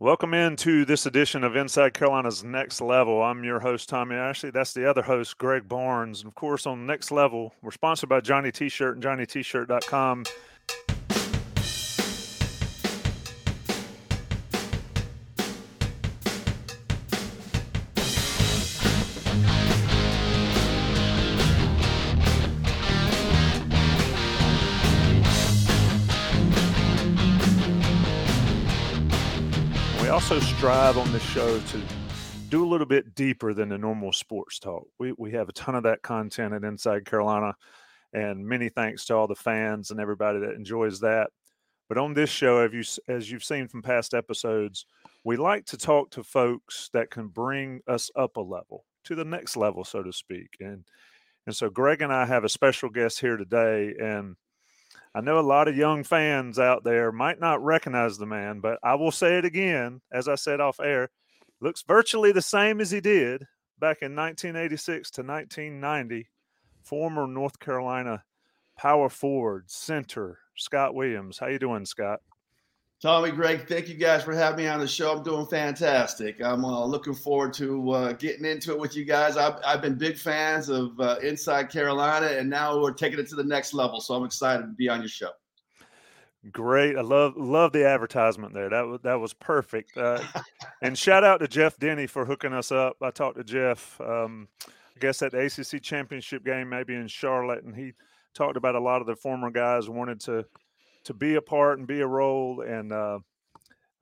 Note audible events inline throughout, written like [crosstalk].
Welcome into this edition of Inside Carolina's Next Level. I'm your host, Tommy Ashley. That's the other host, Greg Barnes. And of course, on Next Level, we're sponsored by Johnny T-Shirt and JohnnyT-Shirt.com. We also strive on this show to do a little bit deeper than the normal sports talk. We, we have a ton of that content at Inside Carolina, and many thanks to all the fans and everybody that enjoys that. But on this show, as, you, as you've seen from past episodes, we like to talk to folks that can bring us up a level to the next level, so to speak. And and so Greg and I have a special guest here today, and I know a lot of young fans out there might not recognize the man, but I will say it again, as I said off air, looks virtually the same as he did back in 1986 to 1990. Former North Carolina power forward, center, Scott Williams. How you doing, Scott? Tommy, Greg, thank you guys for having me on the show. I'm doing fantastic. I'm uh, looking forward to uh, getting into it with you guys. I've, I've been big fans of uh, Inside Carolina, and now we're taking it to the next level. So I'm excited to be on your show. Great, I love love the advertisement there. That was that was perfect. Uh, [laughs] and shout out to Jeff Denny for hooking us up. I talked to Jeff, um, I guess at the ACC championship game, maybe in Charlotte, and he talked about a lot of the former guys wanted to to be a part and be a role. And uh,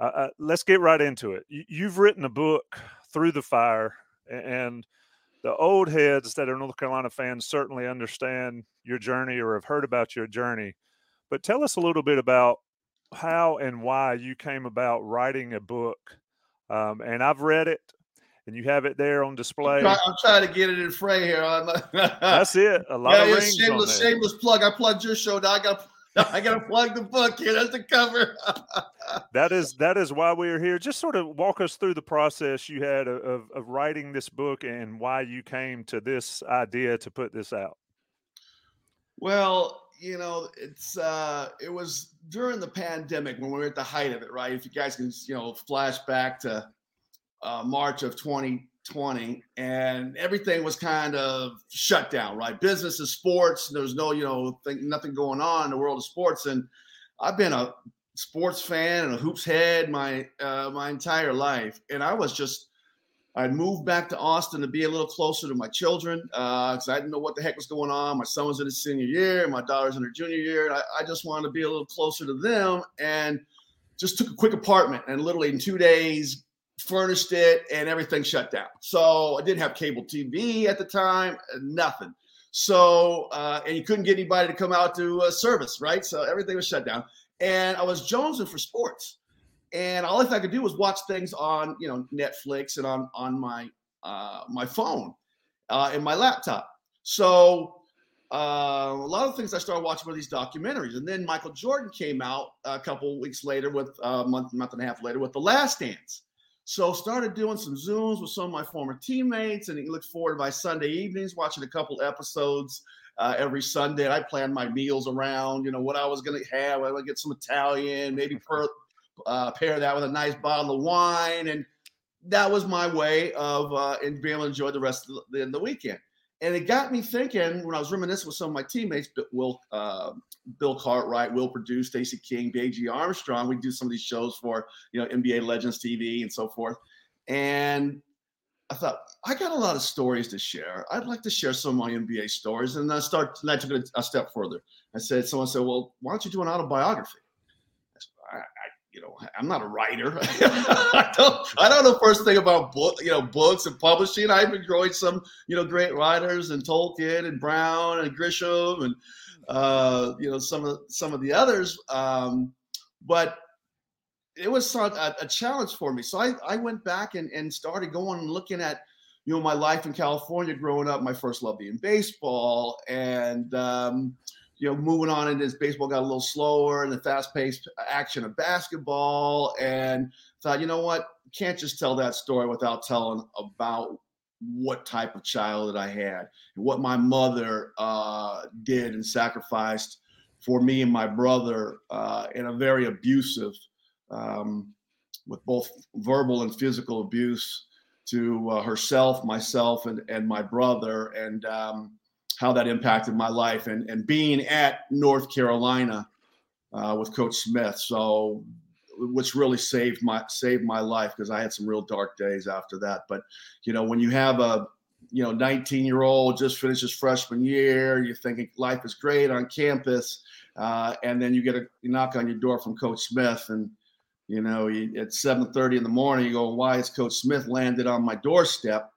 uh, let's get right into it. You've written a book, Through the Fire, and the old heads that are North Carolina fans certainly understand your journey or have heard about your journey. But tell us a little bit about how and why you came about writing a book. Um, and I've read it, and you have it there on display. I'm, try, I'm trying to get it in frame here. [laughs] That's it. A lot yeah, of rings shameless, shameless plug. I plugged your show. Now I got [laughs] I gotta plug the book here. That's the cover. [laughs] that is that is why we are here. Just sort of walk us through the process you had of, of writing this book and why you came to this idea to put this out. Well, you know, it's uh it was during the pandemic when we were at the height of it, right? If you guys can, you know, flash back to uh, March of 2020, and everything was kind of shut down, right? Business and sports. There's no, you know, thing, nothing going on in the world of sports, and I've been a sports fan and a hoops head my uh, my entire life, and I was just I'd moved back to Austin to be a little closer to my children because uh, I didn't know what the heck was going on. My son was in his senior year, my daughter's in her junior year. I, I, just wanted to be a little closer to them and just took a quick apartment and literally in two days furnished it and everything shut down. So I didn't have cable TV at the time, nothing. So, uh, and you couldn't get anybody to come out to uh, service, right? So everything was shut down. And I was jonesing for sports and all I could do was watch things on you know Netflix and on on my uh, my phone uh, and my laptop. So uh, a lot of things I started watching were these documentaries, and then Michael Jordan came out a couple weeks later with a uh, month month and a half later with The Last Dance. So started doing some zooms with some of my former teammates, and he looked forward to my Sunday evenings watching a couple episodes. Uh, every Sunday, I planned my meals around, you know, what I was going to have. I would get some Italian, maybe [laughs] per, uh, pair that with a nice bottle of wine, and that was my way of uh, being able to enjoy the rest of the, the weekend. And it got me thinking when I was reminiscing with some of my teammates, Will, uh, Bill Cartwright, Will Perdue, Stacey King, B.J. Armstrong. We do some of these shows for you know NBA Legends TV and so forth. And I thought I got a lot of stories to share. I'd like to share some of my NBA stories. And I start. And I took it a step further. I said, someone said, "Well, why don't you do an autobiography?" You know, I'm not a writer. [laughs] I don't. I don't know first thing about book, you know, books and publishing. I've enjoyed some, you know, great writers and Tolkien and Brown and Grisham and uh, you know some of some of the others. Um, but it was a, a, challenge for me. So I, I went back and, and started going and looking at, you know, my life in California growing up, my first love being baseball and, um, you know, moving on into baseball got a little slower and the fast paced action of basketball and thought, you know what, can't just tell that story without telling about what type of child that I had and what my mother uh, did and sacrificed for me and my brother uh, in a very abusive um, with both verbal and physical abuse to uh, herself, myself, and, and my brother, and um, how that impacted my life. And, and being at North Carolina uh, with Coach Smith, so which really saved my saved my life because I had some real dark days after that. But you know, when you have a you know 19 year old just finishes freshman year, you're thinking life is great on campus, uh, and then you get a knock on your door from Coach Smith and you know, at 7:30 in the morning, you go, "Why is Coach Smith landed on my doorstep?"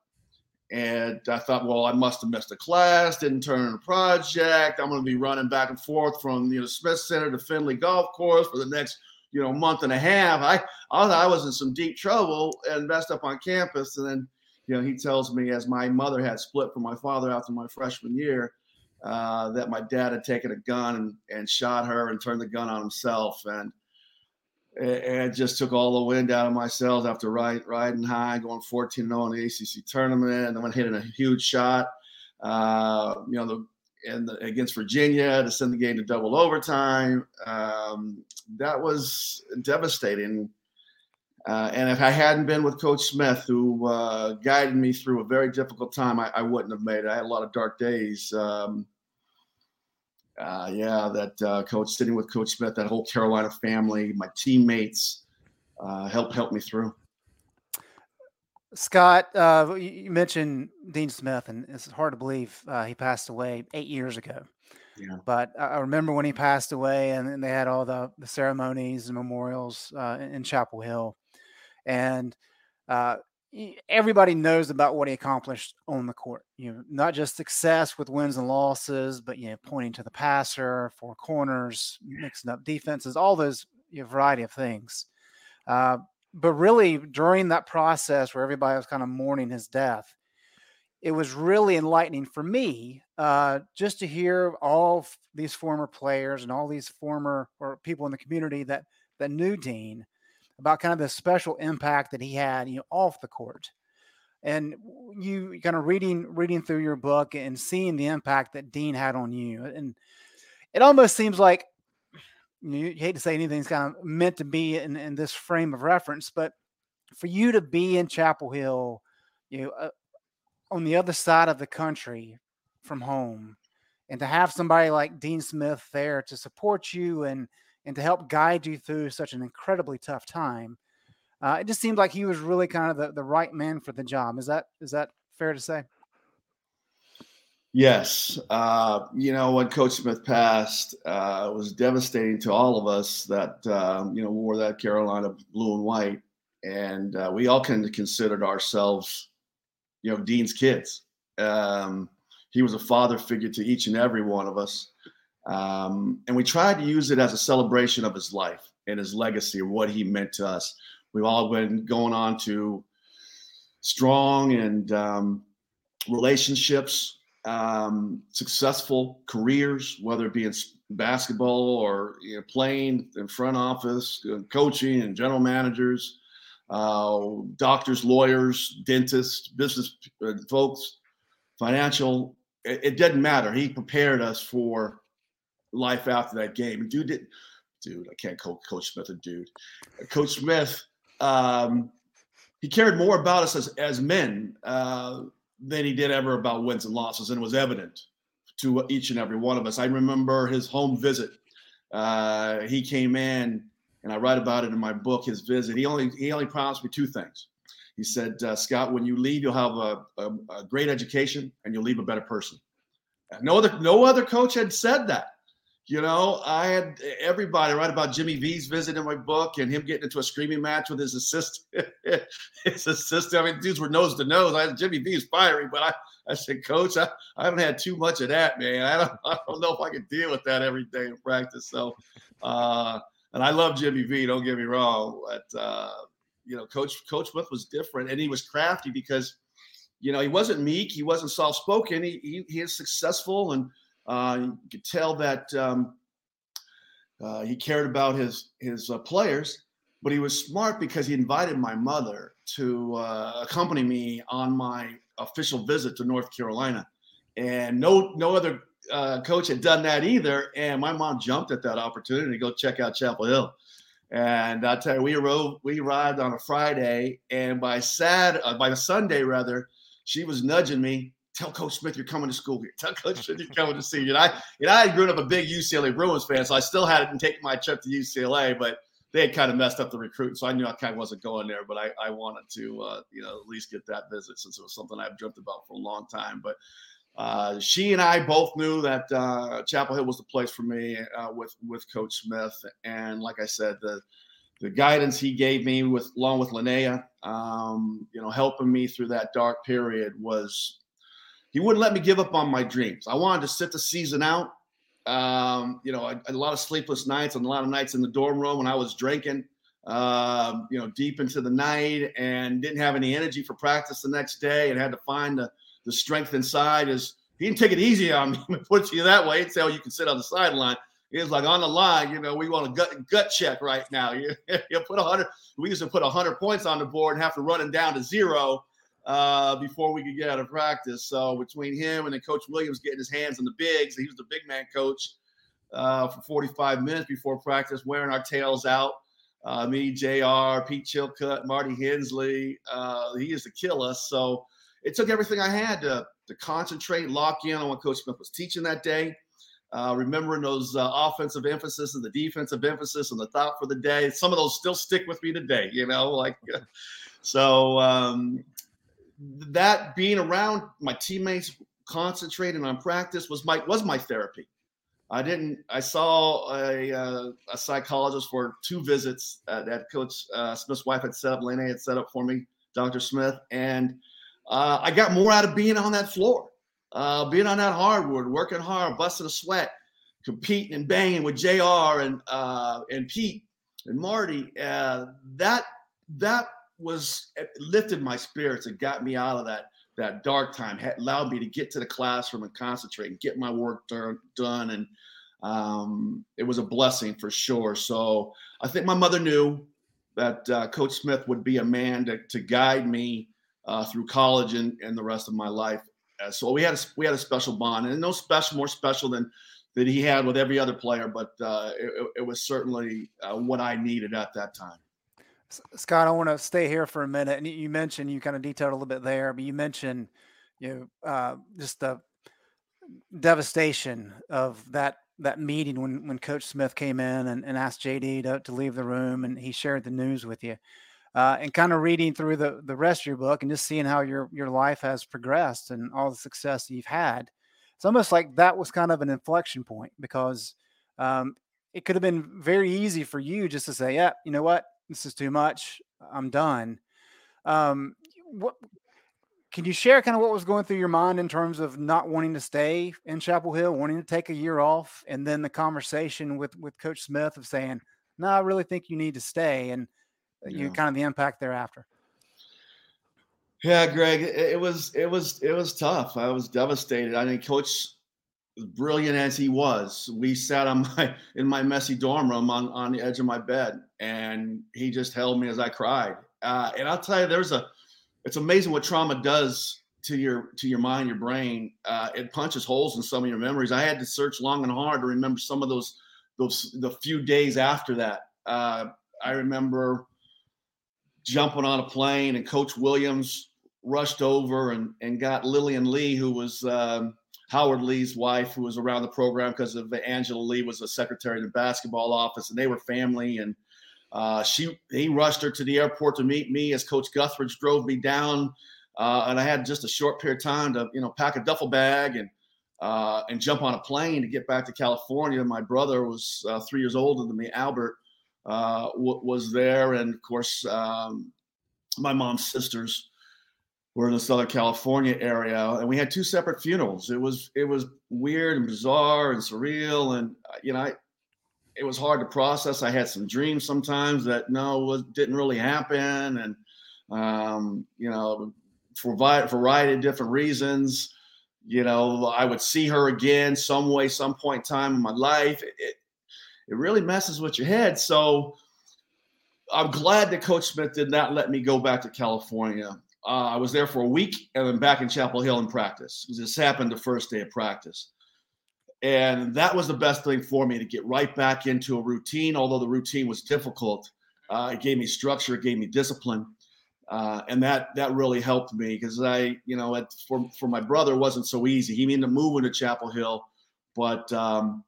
And I thought, well, I must have missed a class, didn't turn in a project. I'm going to be running back and forth from you know Smith Center to Finley Golf Course for the next you know month and a half. I I I was in some deep trouble and messed up on campus. And then you know he tells me as my mother had split from my father after my freshman year. Uh, that my dad had taken a gun and, and shot her and turned the gun on himself. And it just took all the wind out of my sails after ride, riding high, going 14 0 in the ACC tournament. And then hitting a huge shot, uh, you know, the, in the, against Virginia to send the game to double overtime. Um, that was devastating. Uh, and if I hadn't been with Coach Smith, who uh, guided me through a very difficult time, I, I, wouldn't have made it. I had a lot of dark days. Um, uh, yeah, that uh, coach sitting with Coach Smith, that whole Carolina family, my teammates, uh, helped help me through. Scott, uh, you mentioned Dean Smith, and it's hard to believe uh, he passed away eight years ago. Yeah. But I remember when he passed away, and they had all the, the ceremonies and memorials uh, in Chapel Hill, and everybody knows about what he accomplished on the court. You know, not just success with wins and losses, but you know, pointing to the passer, four corners, mixing up defenses, all those you know, variety of things. Uh, but really, during that process where everybody was kind of mourning his death, it was really enlightening for me uh, just to hear all these former players and all these former or people in the community that that knew Dean about kind of the special impact that he had, you know, off the court. And you kind of reading reading through your book and seeing the impact that Dean had on you, and it almost seems like you, you hate to say anything's kind of meant to be in, in this frame of reference, but for you to be in Chapel Hill, you know, uh, on the other side of the country from home, and to have somebody like Dean Smith there to support you and and to help guide you through such an incredibly tough time. Uh, it just seemed like he was really kind of the, the right man for the job. Is that is that fair to say? Yes. Uh, you know, when Coach Smith passed, uh, it was devastating to all of us that, uh, you know, wore that Carolina blue and white. And uh, we all kind of considered ourselves, you know, Dean's kids. Um, he was a father figure to each and every one of us. Um, and we tried to use it as a celebration of his life and his legacy, what he meant to us. We've all been going on to strong and um, relationships, um, successful careers, whether it be in basketball or you know, playing in front office, uh, coaching, and general managers, uh, doctors, lawyers, dentists, business uh, folks, financial. It, it didn't matter. He prepared us for life after that game. dude did, dude, I can't call Coach Smith a dude. Coach Smith, um, he cared more about us as, as men. Uh, than he did ever about wins and losses, and it was evident to each and every one of us. I remember his home visit. Uh, he came in, and I write about it in my book. His visit. He only he only promised me two things. He said, uh, "Scott, when you leave, you'll have a, a, a great education, and you'll leave a better person." No other no other coach had said that. You know, I had everybody write about Jimmy V's visit in my book and him getting into a screaming match with his assistant. [laughs] his assistant. I mean, dudes were nose to nose. I Jimmy V is fiery, but I, I said, Coach, I, I haven't had too much of that, man. I don't, I don't know if I can deal with that every day in practice. So, uh, and I love Jimmy V. Don't get me wrong, but uh, you know, Coach Coach Smith was different, and he was crafty because, you know, he wasn't meek, he wasn't soft spoken. He, he he is successful and you could tell that um, uh, he cared about his his uh, players, but he was smart because he invited my mother to uh, accompany me on my official visit to North Carolina, and no no other uh, coach had done that either. And my mom jumped at that opportunity to go check out Chapel Hill. And I tell you, we arrived, we arrived on a Friday, and by sad uh, by the Sunday rather, she was nudging me tell Coach Smith you're coming to school here. Tell Coach Smith you're coming to see you. And I, and I had grown up a big UCLA Bruins fan, so I still hadn't taken my trip to UCLA, but they had kind of messed up the recruit, so I knew I kind of wasn't going there. But I, I wanted to, uh, you know, at least get that visit since it was something I've dreamt about for a long time. But uh, she and I both knew that uh, Chapel Hill was the place for me uh, with with Coach Smith, and like I said, the the guidance he gave me with along with Linnea, um, you know, helping me through that dark period was he wouldn't let me give up on my dreams. I wanted to sit the season out. Um, you know, a, a, lot of sleepless nights and a lot of nights in the dorm room when I was drinking, uh, you know, deep into the night and didn't have any energy for practice the next day and had to find the, the strength inside. Is he didn't take it easy on me, [laughs] put you that way. He'd say, oh, you can sit on the sideline. He was like on the line, you know, we want a gut gut check right now. [laughs] You, you put a hundred, we used to put a hundred points on the board and have to run it down to zero uh, before we could get out of practice. So between him and then Coach Williams getting his hands on the bigs, he was the big man coach uh, for 45 minutes before practice, wearing our tails out. Uh, me, J.R., Pete Chilcutt, Marty Hensley. Uh, he used to kill us. So it took everything I had to, to concentrate, lock in on what Coach Smith was teaching that day. Uh, remembering those uh, offensive emphasis and the defensive emphasis and the thought for the day. Some of those still stick with me today, you know, like [laughs] so um, that being around my teammates concentrating on practice was my was my therapy. I didn't. I saw a, uh, a psychologist for two visits uh, that Coach uh, Smith's wife had set up. Lene had set up for me, Dr. Smith, and uh, I got more out of being on that floor, uh, being on that hardwood, working hard, busting a sweat, competing and banging with J.R. and uh, and Pete and Marty. that that was lifted my spirits and got me out of that that dark time had allowed me to get to the classroom and concentrate and get my work done, done. And um, it was a blessing for sure. So i think my mother knew that uh, coach smith would be a man to, to guide me uh, through college and, and the rest of my life. Uh, so we had a, we had a special bond and no special more special than that he had with every other player but uh, it, it, was certainly uh, what i needed at that time Scott, I want to stay here for a minute. And you mentioned you kind of detailed a little bit there, but you mentioned you know uh, just the devastation of that that meeting when when Coach Smith came in and, and asked JD to, to leave the room, and he shared the news with you. Uh, and kind of reading through the the rest of your book and just seeing how your your life has progressed and all the success you've had, it's almost like that was kind of an inflection point because um, it could have been very easy for you just to say, "Yeah, you know what, this is too much. I'm done. Um, what can you share kind of what was going through your mind in terms of not wanting to stay in Chapel Hill, wanting to take a year off, and then the conversation with with Coach Smith of saying, "No, I really think you need to stay," and uh, yeah. you kind of the impact thereafter. Yeah, Greg, it was it was it was tough. I was devastated. I mean, Coach brilliant as he was, we sat on [laughs] my in my messy dorm room on on the edge of my bed, and he just held me as I cried. Uh, and I'll tell you, there's a it's amazing what trauma does to your to your mind, your brain. Uh, it punches holes in some of your memories. I had to search long and hard to remember some of those those the few days after that. Uh, I remember jumping on a plane and Coach Williams rushed over and, and got Lillian Lee, who was um, Howard Lee's wife, who was around the program because of Angela Lee was a secretary in the basketball office, and they were family. And uh, she he rushed her to the airport to meet me as Coach Guthridge drove me down, uh, and I had just a short period of time to you know pack a duffel bag and uh, and jump on a plane to get back to California. My brother was uh, three years older than me, Albert, uh, w- was there, and of course um, my mom's sisters were in the Southern California area, and we had two separate funerals. It was it was weird and bizarre and surreal, and uh, you know, I, it was hard to process. I had some dreams sometimes that no, was didn't really happen, and um, you know, for variety of different reasons. You know, I would see her again some way, some point in time in my life. It, it really messes with your head. So I'm glad that Coach Smith did not let me go back to California. Uh, I was there for a week and then back in Chapel Hill in practice. This happened the first day of practice. And that was the best thing for me to get right back into a routine. Although the routine was difficult, uh, it gave me structure, it gave me discipline. Uh, and that that really helped me because I, you know, for for my brother wasn't so easy. He ended up moving to Chapel Hill, but um,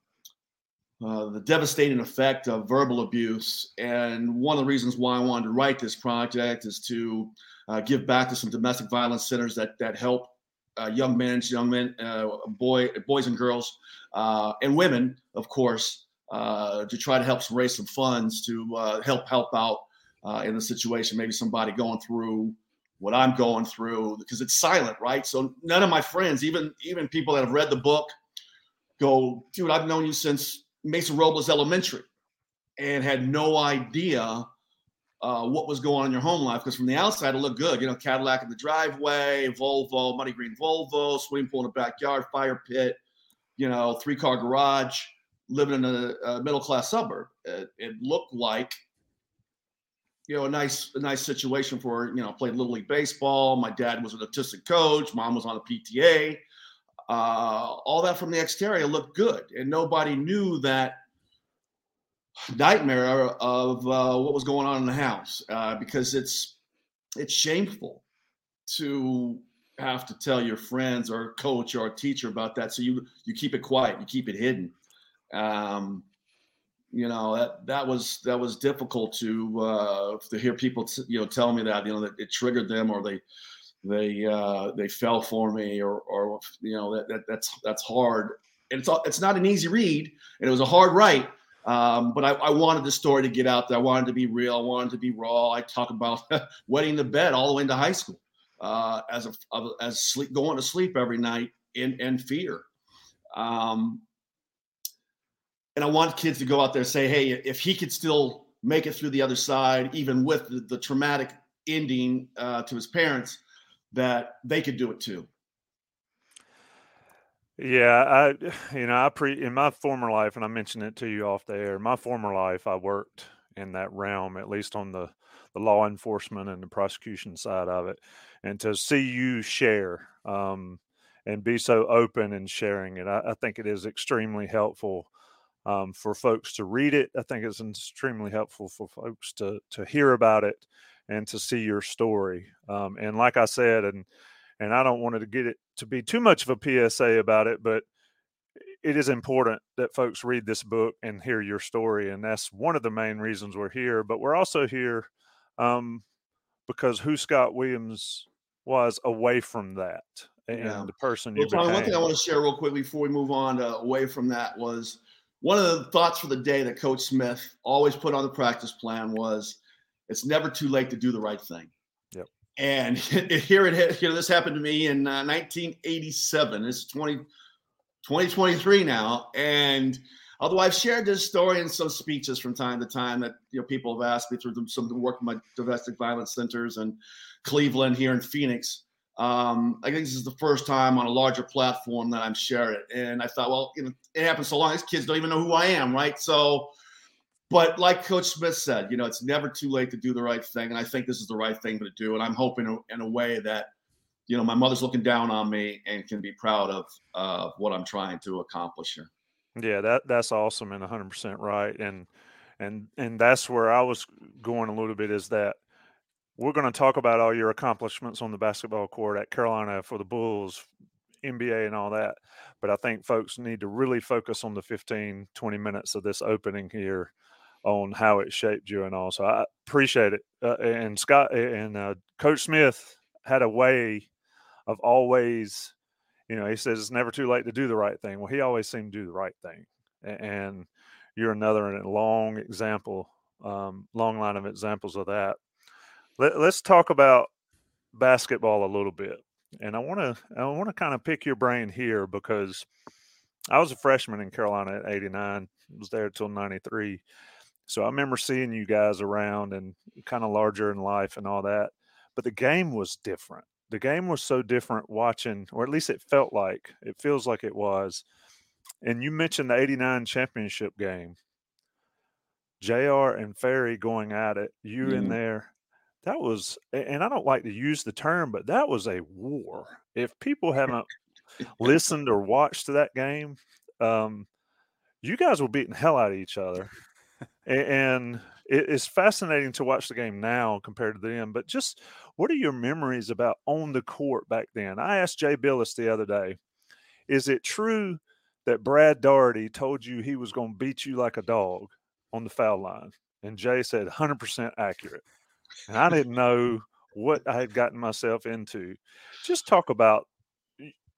uh, the devastating effect of verbal abuse. And one of the reasons why I wanted to write this project is to uh, give back to some domestic violence centers that that help uh, young men, young men, uh, boy, boys and girls, uh, and women, of course, to try to help raise some funds to help help out in the situation. Maybe somebody going through what I'm going through because it's silent, right? So none of my friends, even even people that have read the book, go, dude, I've known you since Mesa Robles Elementary and had no idea uh, what was going on in your home life because from the outside it looked good. You know, Cadillac in the driveway, Volvo, muddy green Volvo, swimming pool in the backyard, fire pit, you know, three car garage, living in a, a middle class suburb. It, it, looked like, you know, a nice a nice situation for you know played little league baseball. My dad was an autistic coach. Mom was on the PTA uh, all that from the exterior looked good, and nobody knew that nightmare of uh, what was going on in the house uh, because it's it's shameful to have to tell your friends or coach or teacher about that. So you you keep it quiet, you keep it hidden. Um, you know that that was that was difficult to uh, to hear people t- you know tell me that you know that it triggered them or they they uh, they fell for me or or you know that, that that's that's hard and it's it's not an easy read and it was a hard write um, but I, I, wanted the story to get out there. I wanted to be real. I wanted to be raw. I talk about [laughs] wetting the bed all the way into high school uh, as a as sleep going to sleep every night in in fear. Um, and I want kids to go out there and say hey if he could still make it through the other side even with the, the traumatic ending uh, to his parents that they could do it too. Yeah, I [sighs] you know, I pre in my former life, and I mentioned it to you off the air. My former life, I worked in that realm, at least on the the law enforcement and the prosecution side of it, and to see you share um, and be so open and sharing it, I, I think it is extremely helpful um, for folks to read it. I think it's extremely helpful for folks to to hear about it and to see your story. Um, and like I said, and and I don't want to get it to be too much of a PSA about it, but it is important that folks read this book and hear your story, and that's one of the main reasons we're here. But we're also here um, because who Scott Williams was away from that, and yeah. the person you well, Tommy, One thing I want to share real quick before we move on to, away from that was one of the thoughts for the day that Coach Smith always put on the practice plan was it's never too late to do the right thing. And [laughs] here it here this happened to me in uh, 1987. It's 20, 2023 now, and although I've shared this story in some speeches from time to time that you know people have asked me through some work in my domestic violence centers and Cleveland here in Phoenix. Um, I think this is the first time on a larger platform that I'm sharing it, and I thought, well, you know, it happened so long; these kids don't even know who I am, right? So but like Coach Smith said, you know, it's never too late to do the right thing, and I think this is the right thing to do. And I'm hoping in a way that, you know, my mother's looking down on me and can be proud of uh, what I'm trying to accomplish here. Yeah, that that's awesome and 100% right. And and and that's where I was going a little bit is that we're going to talk about all your accomplishments on the basketball court at Carolina for the Bulls, NBA, and all that. But I think folks need to really focus on the 15, 20 minutes of this opening here on how it shaped you and all. So I appreciate it. Uh, and Scott and uh, Coach Smith had a way of always, you know, he says it's never too late to do the right thing. Well, he always seemed to do the right thing. And you're another long example, um, long line of examples of that. Let, let's talk about basketball a little bit. And I want to I want to kind of pick your brain here because I was a freshman in Carolina at 89, was there till 93. So I remember seeing you guys around and kind of larger in life and all that. But the game was different. The game was so different watching, or at least it felt like, it feels like it was. And you mentioned the 89 championship game. JR and Ferry going at it, you mm. in there. That was, and I don't like to use the term, but that was a war. If people haven't [laughs] listened or watched to that game, um, you guys were beating hell out of each other and it's fascinating to watch the game now compared to then. But just what are your memories about on the court back then? I asked Jay Bilas the other day, is it true that Brad Daugherty told you he was going to beat you like a dog on the foul line? And Jay said 100% accurate. And I didn't know what I had gotten myself into. Just talk about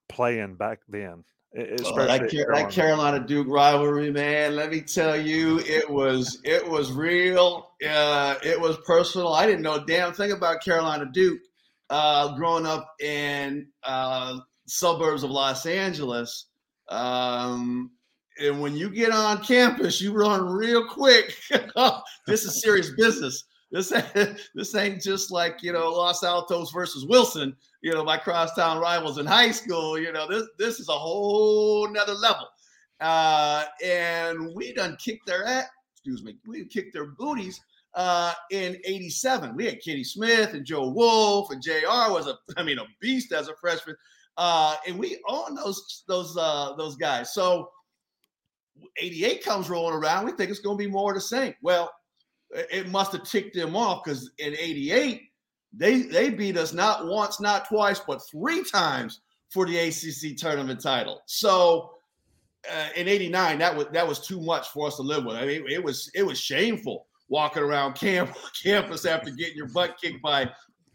playing back then. Oh, that, that, Carolina Duke rivalry, man. Let me tell you, it was it was real. Uh, it was personal. I didn't know a damn thing about Carolina Duke uh, growing up in uh, suburbs of Los Angeles. Um, and when you get on campus, you run real quick. [laughs] this is serious business. This [laughs] this ain't just like you know Los Altos versus Wilson. You know my crosstown rivals in high school. You know this this is a whole nother level. Uh, and we done kicked their ass. Excuse me, we kicked their booties uh, in '87. We had Kenny Smith and Joe Wolf and J.R. was a I mean a beast as a freshman. Uh, and we own those those uh, those guys. So 88 comes rolling around. We think it's going to be more of the same. Well, it must have ticked them off because in 88, they they beat us not once, not twice, but three times for the ACC tournament title. So uh, in 89, that was that was too much for us to live with. I mean, it was it was shameful walking around [laughs] camp, campus after getting your butt kicked by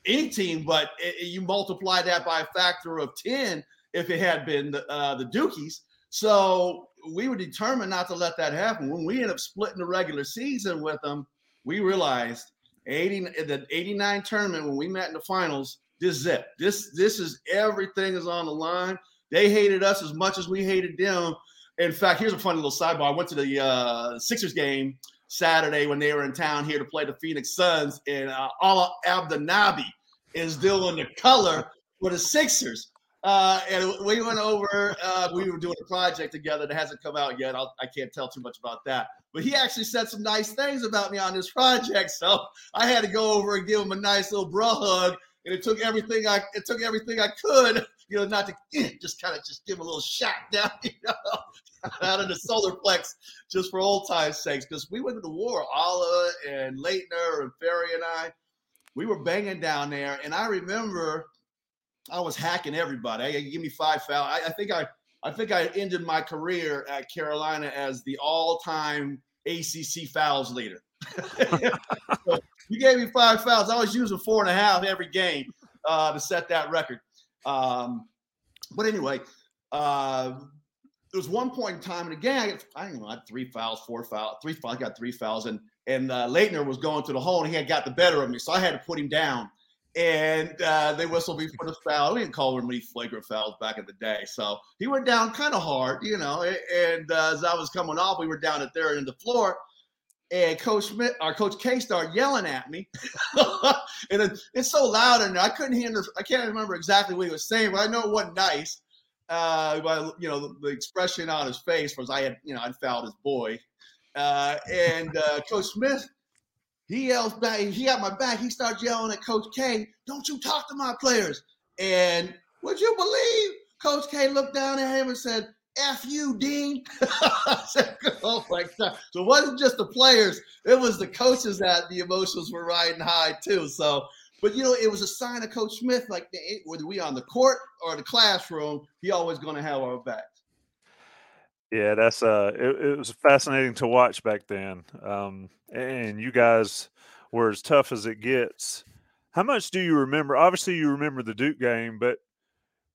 any team, but it, you multiply that by a factor of 10 if it had been the, uh, the Dukies. So we were determined not to let that happen. When we ended up splitting the regular season with them, we realized 80 the 89 tournament when we met in the finals, this zip. This this is everything is on the line. They hated us as much as we hated them. In fact, here's a funny little sidebar. I went to the uh, Sixers game Saturday when they were in town here to play the Phoenix Suns, and uh, Alaa Abdelnaby is doing the color for the Sixers. Uh, and we went over. Uh, we were doing a project together that hasn't come out yet. I'll, I can not tell too much about that. But he actually said some nice things about me on this project, so I had to go over and give him a nice little bra hug. And it took everything I it took everything I could, you know, not to eh, just kind of just give him a little shot down, [laughs] you know, out of the solar plex, just for old times' sakes. Because we went to the war, Alaa and Laettner and Ferry and I, we were banging down there, and I remember I was hacking everybody. I give me five foul. I, I, think I I think I ended my career at Carolina as the all-time ACC fouls leader. [laughs] so you gave me five fouls. I was using four and a half every game uh, to set that record. Um, but anyway, uh, there was one point in time in the game. I, got, I don't know, I had three fouls, four fouls, three fouls. I got three fouls, and and uh, Laettner was going to the hole, and he had got the better of me, so I had to put him down and uh, they whistled me for the foul. We didn't call them any flagrant fouls back in the day. So he went down kind of hard, you know. And uh, as I was coming off, we were down at there in the floor. And Coach Smith, our Coach K, started yelling at me, [laughs] and it, it's so loud there. I couldn't hear. I can't remember exactly what he was saying, but I know it wasn't nice. Uh, by you know the, the, expression on his face was I had you know I fouled his boy, uh, and uh, Coach Smith he yells back, he got my back. He starts yelling at Coach K, Don't you talk to my players. And would you believe Coach K looked down at him and said, F you, Dean. [laughs] oh my God. So it wasn't just the players, it was the coaches that the emotions were riding high too. So but you know, it was a sign of Coach Smith, like whether we on the court or the classroom, he always going to have our backs. Yeah, that's uh, it, it, was fascinating to watch back then. Um, and you guys were as tough as it gets. How much do you remember? Obviously, you remember the Duke game, but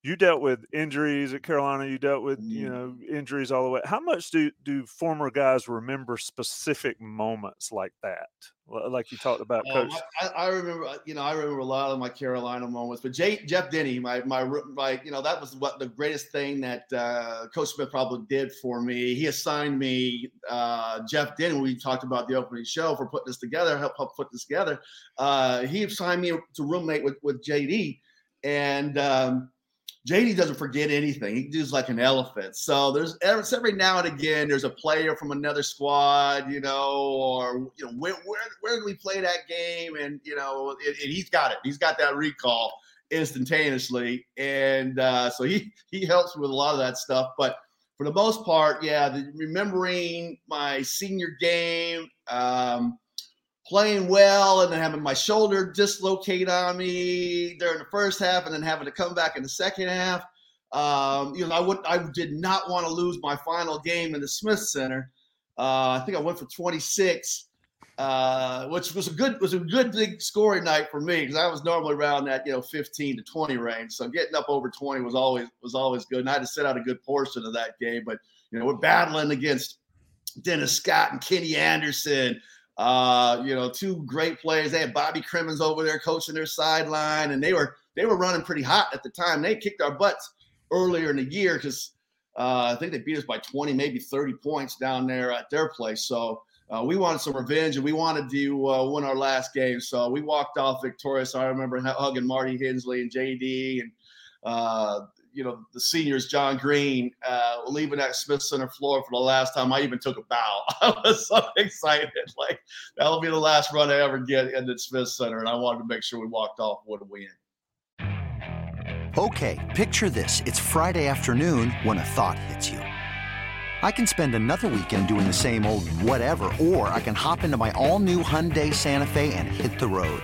you dealt with injuries at Carolina. You dealt with you mm-hmm. know injuries all the way. How much do do former guys remember specific moments like that? Like you talked about, um, Coach. I, I, remember, uh, you know, I remember a lot of my Carolina moments. But Jay, Jeff Denny, my my my, you know, that was what the greatest thing that uh, Coach Smith probably did for me. He assigned me uh, Jeff Denny. We talked about the opening show for putting this together, help help put this together. Uh, he assigned me to roommate with with JD, and um, JD doesn't forget anything. He does like an elephant. So there's every now and again there's a player from another squad, you know, or you know where where, where did we play that game? And you know, and, and he's got it. He's got that recall instantaneously, and uh, so he he helps with a lot of that stuff. But for the most part, yeah, the, remembering my senior game. Um, playing well and then having my shoulder dislocate on me during the first half and then having to come back in the second half. Um, you know, I would I did not want to lose my final game in the Smith Center. Uh, I think I went for 26, uh, which was a good was a good big scoring night for me because I was normally around that you know 15 to 20 range. So getting up over 20 was always was always good. And I had to sit out a good portion of that game. But you know, we're battling against Dennis Scott and Kenny Anderson uh, you know, two great players. They had Bobby Cremins over there coaching their sideline, and they were they were running pretty hot at the time. They kicked our butts earlier in the year because uh, I think they beat us by 20, maybe 30 points down there at their place. So uh, we wanted some revenge and we wanted to uh, win our last game. So we walked off victorious. I remember hugging Marty Hensley and JD and uh, you know the seniors, John Green, uh, leaving that Smith Center floor for the last time. I even took a bow. [laughs] I was so excited, like that'll be the last run I ever get in the Smith Center, and I wanted to make sure we walked off with a win. Okay, picture this: it's Friday afternoon when a thought hits you. I can spend another weekend doing the same old whatever, or I can hop into my all-new Hyundai Santa Fe and hit the road.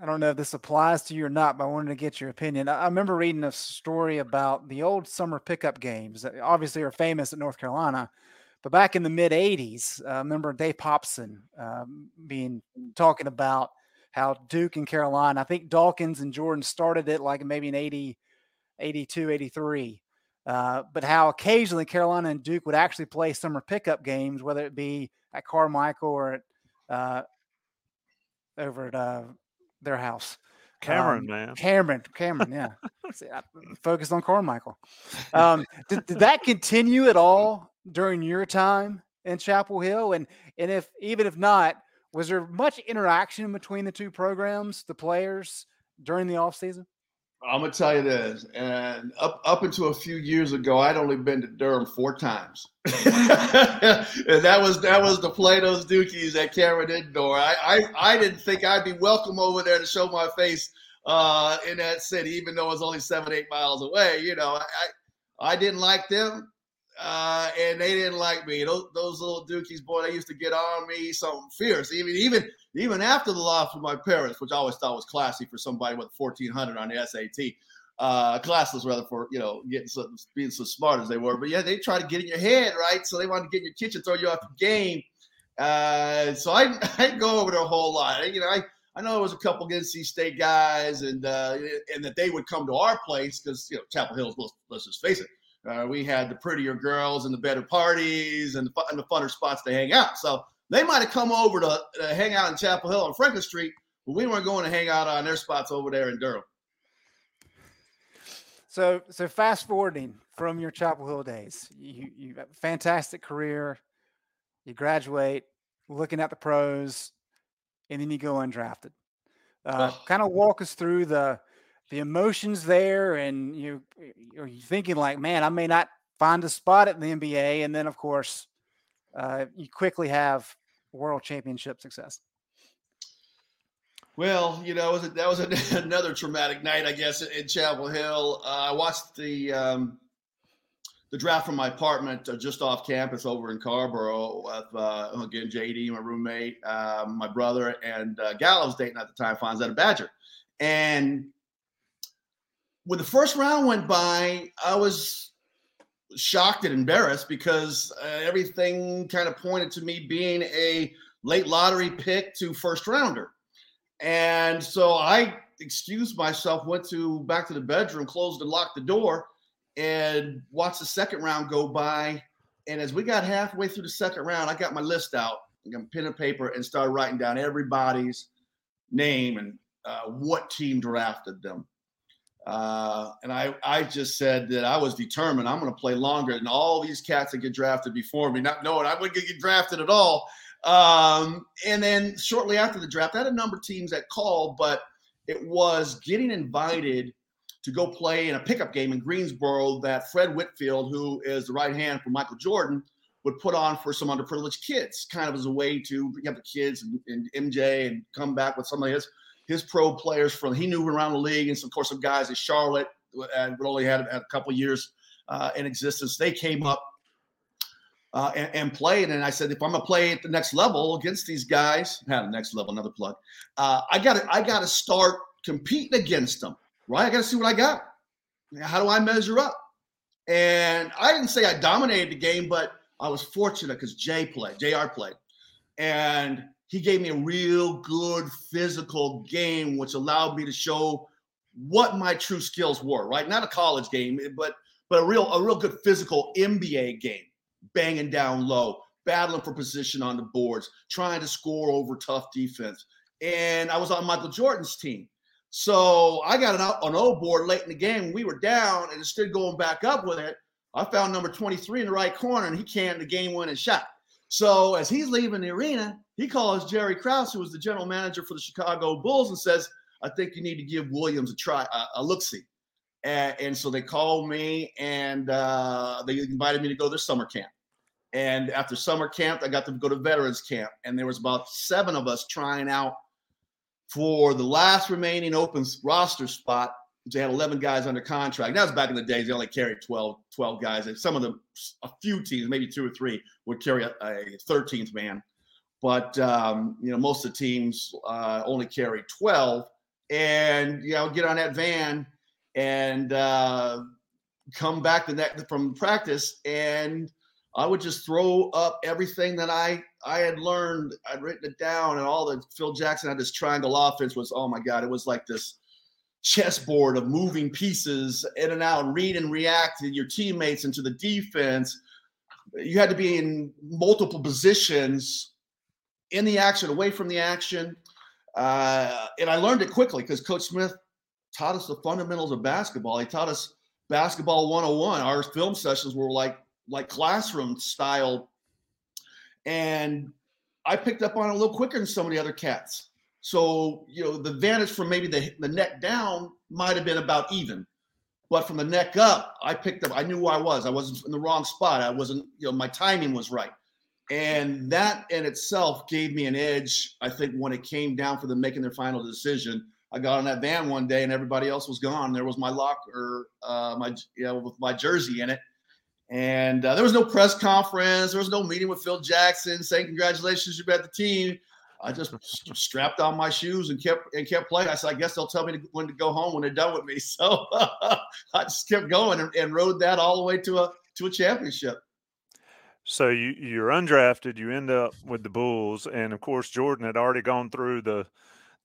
I don't know if this applies to you or not, but I wanted to get your opinion. I remember reading a story about the old summer pickup games that obviously are famous at North Carolina. But back in the mid 80s, uh, I remember Dave Popson um, being talking about how Duke and Carolina, I think Dawkins and Jordan started it like maybe in 80, 82, 83. Uh, but how occasionally Carolina and Duke would actually play summer pickup games, whether it be at Carmichael or at, uh, over at uh, their house. Cameron, um, man. Cameron, Cameron, yeah. [laughs] Focused on Carmichael. Um, did, did that continue at all during your time in Chapel Hill? And and if even if not, was there much interaction between the two programs, the players during the off season? I'm gonna tell you this, and up up until a few years ago, I'd only been to Durham four times, [laughs] and that was that was to play those Dukies at Cameron Indoor. I, I I didn't think I'd be welcome over there to show my face uh, in that city, even though it was only seven eight miles away. You know, I I didn't like them, uh, and they didn't like me. Those those little Dukies, boy, they used to get on me something fierce. Even even even after the loss with my parents, which I always thought was classy for somebody with 1400 on the SAT. Uh, classless rather for you know getting so, being so smart as they were, but yeah, they try to get in your head, right? So they want to get in your kitchen, throw you off the game. Uh, so I [laughs] I go over there a whole lot. You know, I I know there was a couple of NC State guys, and uh, and that they would come to our place because you know Chapel Hills. Let's, let's just face it, Uh, we had the prettier girls and the better parties and the, and the funner spots to hang out. So they might have come over to, to hang out in Chapel Hill on Franklin Street, but we weren't going to hang out on their spots over there in Durham. So, so fast forwarding from your Chapel Hill days, you you have a fantastic career. You graduate, looking at the pros, and then you go undrafted. Uh, oh. Kind of walk us through the the emotions there, and you are you thinking like, man, I may not find a spot at the NBA, and then of course, uh, you quickly have world championship success. Well, you know, that was [laughs] another traumatic night, I guess, in Chapel Hill. Uh, I watched the um, the draft from my apartment uh, just off campus over in Carrboro with uh, again JD, my roommate, um, my brother, and uh, Gallows dating at the time, finds out a Badger. And when the first round went by, I was shocked and embarrassed because uh, everything kind of pointed to me being a late lottery pick to first rounder. And so I excused myself, went to back to the bedroom, closed and locked the door, and watched the second round go by. And as we got halfway through the second round, I got my list out, I got pen and paper, and started writing down everybody's name and uh, what team drafted them. Uh, and I, I just said that I was determined. I'm going to play longer than all these cats that get drafted before me, not knowing I wouldn't get drafted at all. Um, and then shortly after the draft, I had a number of teams that called, but it was getting invited to go play in a pickup game in Greensboro that Fred Whitfield, who is the right hand for Michael Jordan, would put on for some underprivileged kids, kind of as a way to bring up the kids and, and MJ and come back with some of his his pro players from he knew around the league, and some, of course some guys at Charlotte and uh, only had, had a couple years uh, in existence. They came up uh, and, and, played. And I said, if I'm gonna play at the next level against these guys, have the next level, another plug. Uh, I got to I got to start competing against them, right? I got to see what I got. How do I measure up? And I didn't say I dominated the game, but I was fortunate because Jay played, J.R. played, and he gave me a real good physical game, which allowed me to show what my true skills were. Right, not a college game, but but a real a real good physical NBA game banging down low, battling for position on the boards, trying to score over tough defense. And I was on Michael Jordan's team. So I got an, an O board late in the game. We were down, and instead of going back up with it, I found number 23 in the right corner, and he canned the game winning shot. So as he's leaving the arena, he calls Jerry Krause, who was the general manager for the Chicago Bulls, and says, I think you need to give Williams a try, a, a look see. And, and, so they called me and uh, they invited me to go to their summer camp. And after summer camp, I got to go to veterans camp, and there was about seven of us trying out for the last remaining open roster spot. They had 11 guys under contract. That was back in the days. They only carried 12, 12 guys. And some of them, a few teams, maybe two or three, would carry a, a 13th man. But, um, you know, most of the teams uh, only carry 12. And, you know, get on that van and uh, come back to that from practice and – I would just throw up everything that I I had learned. I'd written it down, and all the Phil Jackson had this triangle offense was oh my god, it was like this chessboard of moving pieces in and out, and read and react to your teammates and to the defense. You had to be in multiple positions in the action, away from the action, uh, and I learned it quickly because Coach Smith taught us the fundamentals of basketball. He taught us basketball 101. Our film sessions were like like classroom style. And I picked up on it a little quicker than some of the other cats. So, you know, the vantage from maybe the, the neck down might have been about even. But from the neck up, I picked up, I knew who I was. I wasn't in the wrong spot. I wasn't, you know, my timing was right. And that in itself gave me an edge, I think, when it came down for them making their final decision. I got on that van one day and everybody else was gone. There was my locker, uh, my you know, with my jersey in it. And uh, there was no press conference. There was no meeting with Phil Jackson saying congratulations, you're at the team. I just [laughs] strapped on my shoes and kept and kept playing. I said, I guess they'll tell me to, when to go home when they're done with me. [laughs] So [laughs] I just kept going and, and, rode that all the way to a to a championship. So you you're undrafted. You end up with the Bulls, and of course Jordan had already gone through the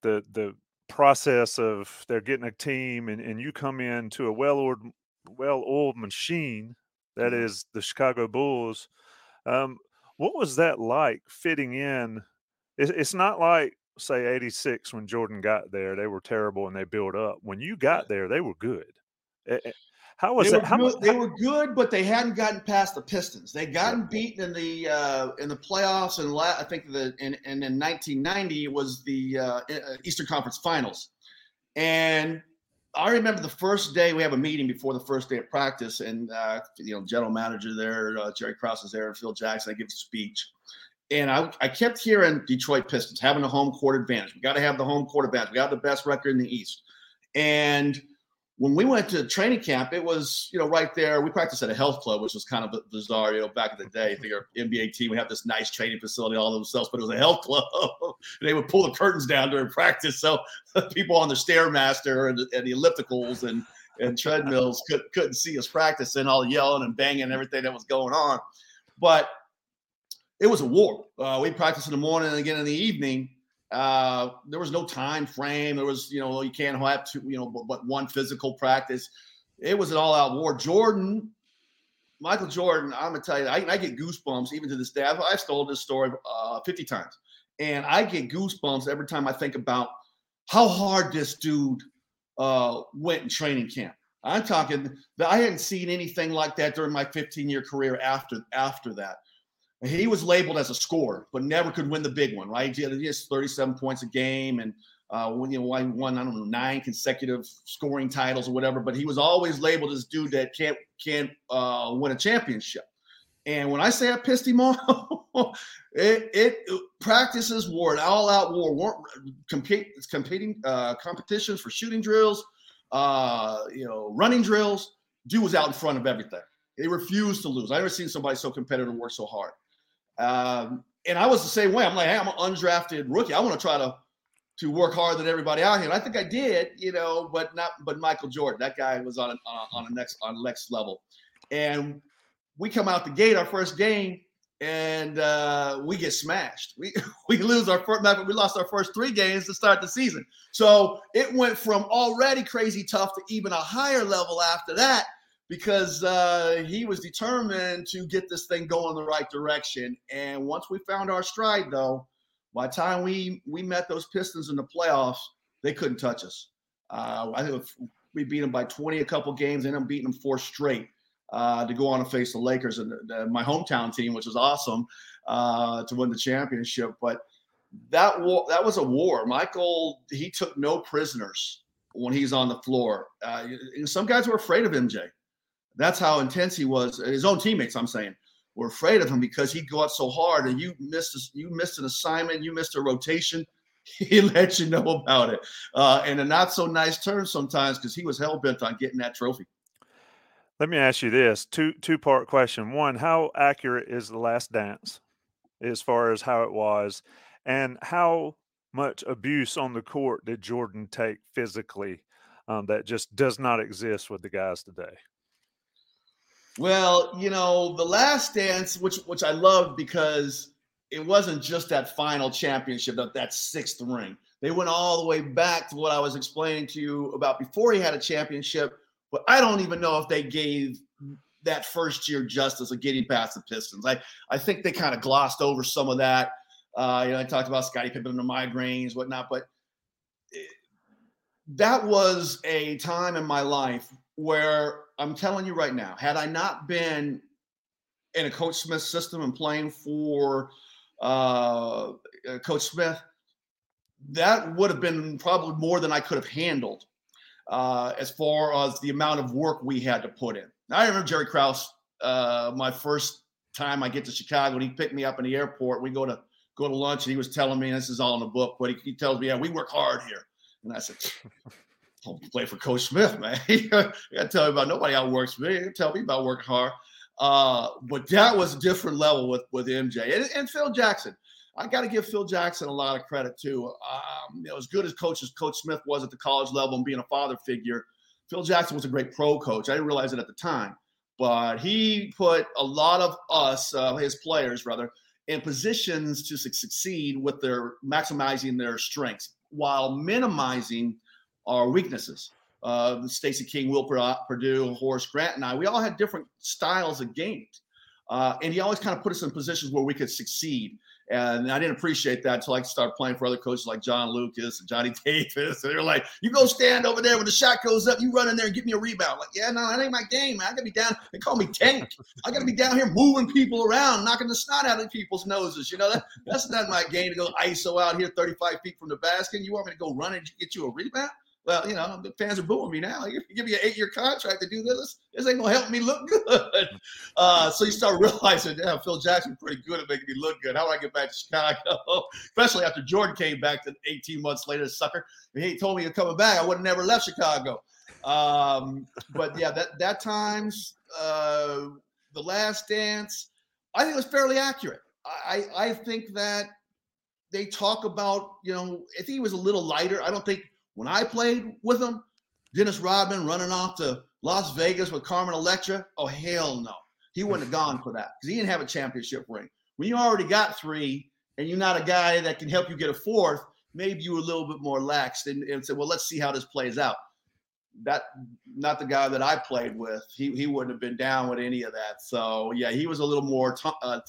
the the process of they're getting a team, and, and you come in to a well oiled well oiled machine That mm-hmm. the Chicago Bulls. Um, what was that like fitting in? It's not like say 86 when Jordan got there, they were terrible and they built up. When you got there, they were good. How was they that? How good, They were good, but they hadn't gotten past the Pistons. They'd gotten beaten in the uh, in the playoffs, and la- I think the in, in, in 1990 was the uh, uh, Eastern Conference Finals. And I remember the first day we have a meeting before the first day of practice, and uh, you know, general manager there, uh, Jerry Krause is there, and Phil Jackson. I give a speech, and I, I kept hearing Detroit Pistons having a home court advantage. We got to have the home court advantage. We got the best record in the East. And when we went to training camp, it was, you know, right there. We practiced at a health club, which was kind of bizarre, you know, back in the day. I think our NBA team, we have this nice training facility all themselves, but it was a health club. [laughs] they would pull the curtains down during practice. So [laughs] people on the Stairmaster and, and the ellipticals and, and treadmills could, couldn't see us practicing, all yelling and banging and everything that was going on. But it was a war. Uh, we practiced in the morning and again in the evening. Uh, there was no time frame. There was, you know, you can't have two, you know, but, but one physical practice. It was an all-out war. Jordan, Michael Jordan. I'm gonna tell you, I, I get goosebumps even to this day. I've, I've told this story uh, 50 times, and I get goosebumps every time I think about how hard this dude uh, went in training camp. I'm talking that I hadn't seen anything like that during my 15 year career after after that he was labeled as a scorer, but never could win the big one, right? He has 37 points a game and uh, when you know, won, I don't know, nine consecutive scoring titles or whatever, but he was always labeled as dude that can't can't uh, win a championship. And when I say I pissed him [laughs] off, it, it, it practices war, an all-out war, war compete, competing uh, competitions for shooting drills, uh, you know, running drills. Dude was out in front of everything. They refused to lose. I never seen somebody so competitive work so hard. Um, and I was the same way. I'm like, hey, I'm an undrafted rookie. I want to try to to work harder than everybody out here. And I think I did, you know, but not but Michael Jordan. That guy was on a, on a next on next level. And we come out the gate our first game and uh, we get smashed. We [laughs] we lose our first we lost our first three games to start the season. So it went from already crazy tough to even a higher level after that because uh, he was determined to get this thing going the right direction. And once we found our stride, though, by the time we we met those Pistons in the playoffs, they couldn't touch us. Uh, I think we beat them by 20 a couple games, and I'm beating them four straight uh, to go on and face the Lakers and the, the, my hometown team, which was awesome uh, to win the championship. But that war, that was a war. Michael, he took no prisoners when he's on the floor. Uh, some guys were afraid of MJ. That's how intense he was. His own teammates, I'm saying, were afraid of him because he'd go out so hard, and you missed a, you missed an assignment, you missed a rotation. [laughs] He let you know about it, uh, and a not so nice turn sometimes because he was hell bent on getting that trophy. Let me ask you this two two part question. One, how accurate is the Last Dance as far as how it was, and how much abuse on the court did Jordan take physically um, that just does not exist with the guys today? Well, you know, the last dance, which which I loved because it wasn't just that final championship, that, that sixth ring. They went all the way back to what I was explaining to you about before he had a championship. But I don't even know if they gave that first year justice of getting past the Pistons. I, I think they kind of glossed over some of that. Uh, you know, I talked about Scottie Pippen and the migraines, whatnot, but it, that was a time in my life where I'm telling you right now, had I not been in a Coach Smith system and playing for uh, Coach Smith, that would have been probably more than I could have handled uh, as far as the amount of work we had to put in. I remember Jerry Krause, uh, my first time I get to Chicago, and he picked me up in the airport. We go to go to lunch, and he was telling me, this is all in the book, but he, he tells me, yeah, we work hard here. And I said, play for Coach Smith, man. [laughs] you got to tell me about nobody outworks me. You tell me about working hard. Uh, but that was a different level with with MJ and, and Phil Jackson. I got to give Phil Jackson a lot of credit too. Um, you know, as good as coach as Coach Smith was at the college level and being a father figure, Phil Jackson was a great pro coach. I didn't realize it at the time, but he put a lot of us, uh, his players rather, in positions to succeed with their maximizing their strengths while minimizing our weaknesses. uh, Stacy King, Will Perdue, Horace Grant, and I, we all had different styles of games. Uh, and he always kind of put us in positions where we could succeed. And I didn't appreciate that until I started playing for other coaches like John Lucas and Johnny [laughs] Davis. And they're like, you go stand over there when the shot goes up, you run in there and get me a rebound. Like, yeah, no, that ain't my game, man. I gotta be down. They call me tank. I gotta be down here moving people around, knocking the snot out of people's noses. You know, that, that's not my game to go ISO out here 35 feet from the basket. You want me to go run and get you a rebound? Well, you know, the fans are booing me now. You give me an eight-year contract to do this. This ain't gonna help me look good. [laughs] Uh, so you start realizing, yeah, Phil Jackson pretty good at making me look good. How do I get back to Chicago? [laughs] Especially after Jordan came back to 18 months later, sucker. He told me he's coming back. I would have never left Chicago. Um, but yeah, that that times uh, the last dance, I think it was fairly accurate. I I think that they talk about, you know, I think he was a little lighter. I don't think when I played with him, Dennis Rodman running off to Las Vegas with Carmen Electra, oh hell no. He wouldn't have gone for that because he didn't have a championship ring. When you already got three and you're not a guy that can help you get a fourth, maybe you were a little bit more lax and, and said, well, let's see how this plays out. That not the guy that I played with. He he wouldn't have been down with any of that. So yeah, he was a little more t- uh,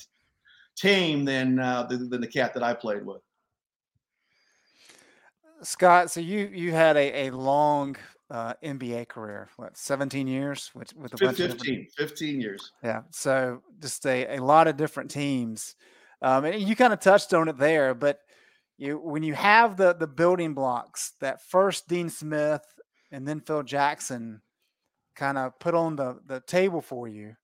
tame than, uh, than the cat that I played with. Scott, so you you had a, a long uh, NBA career, what 17 years with with a 15, bunch of 15 years. Yeah, so just a, a lot of different teams, um, and you kind of touched on it there. But you when you have the the building blocks that first Dean Smith and then Phil Jackson kind of put on the the table for you.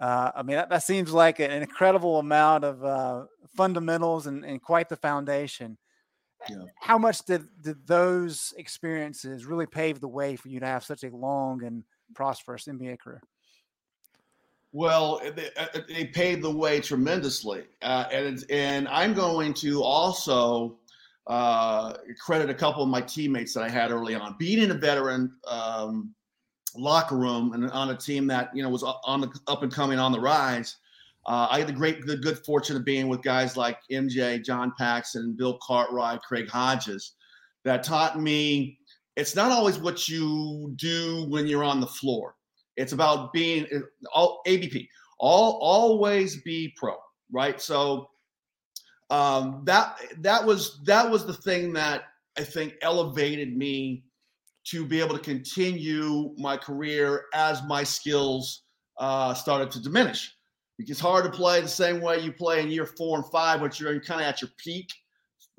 Uh, I mean, that, that seems like an incredible amount of uh, fundamentals and, and quite the foundation yeah. how much did, did those experiences really pave the way for you to have such a long and prosperous NBA career? Well, they, uh, uh, they paved the way tremendously, uh, and and I'm going to also uh, credit a couple of my teammates that I had early on. Being in a veteran um, locker room and on a team that you know was on the up and coming on the rise, uh, I had the great, the good fortune of being with guys like MJ, John Paxson, Bill Cartwright, Craig Hodges, that taught me it's not always what you do when you're on the floor. It's about being all ABP, all always be pro, right? So um, that that was that was the thing that I think elevated me to be able to continue my career as my skills uh, started to diminish. It's hard to play the same way you play in year four and five, which you're kind of at your peak,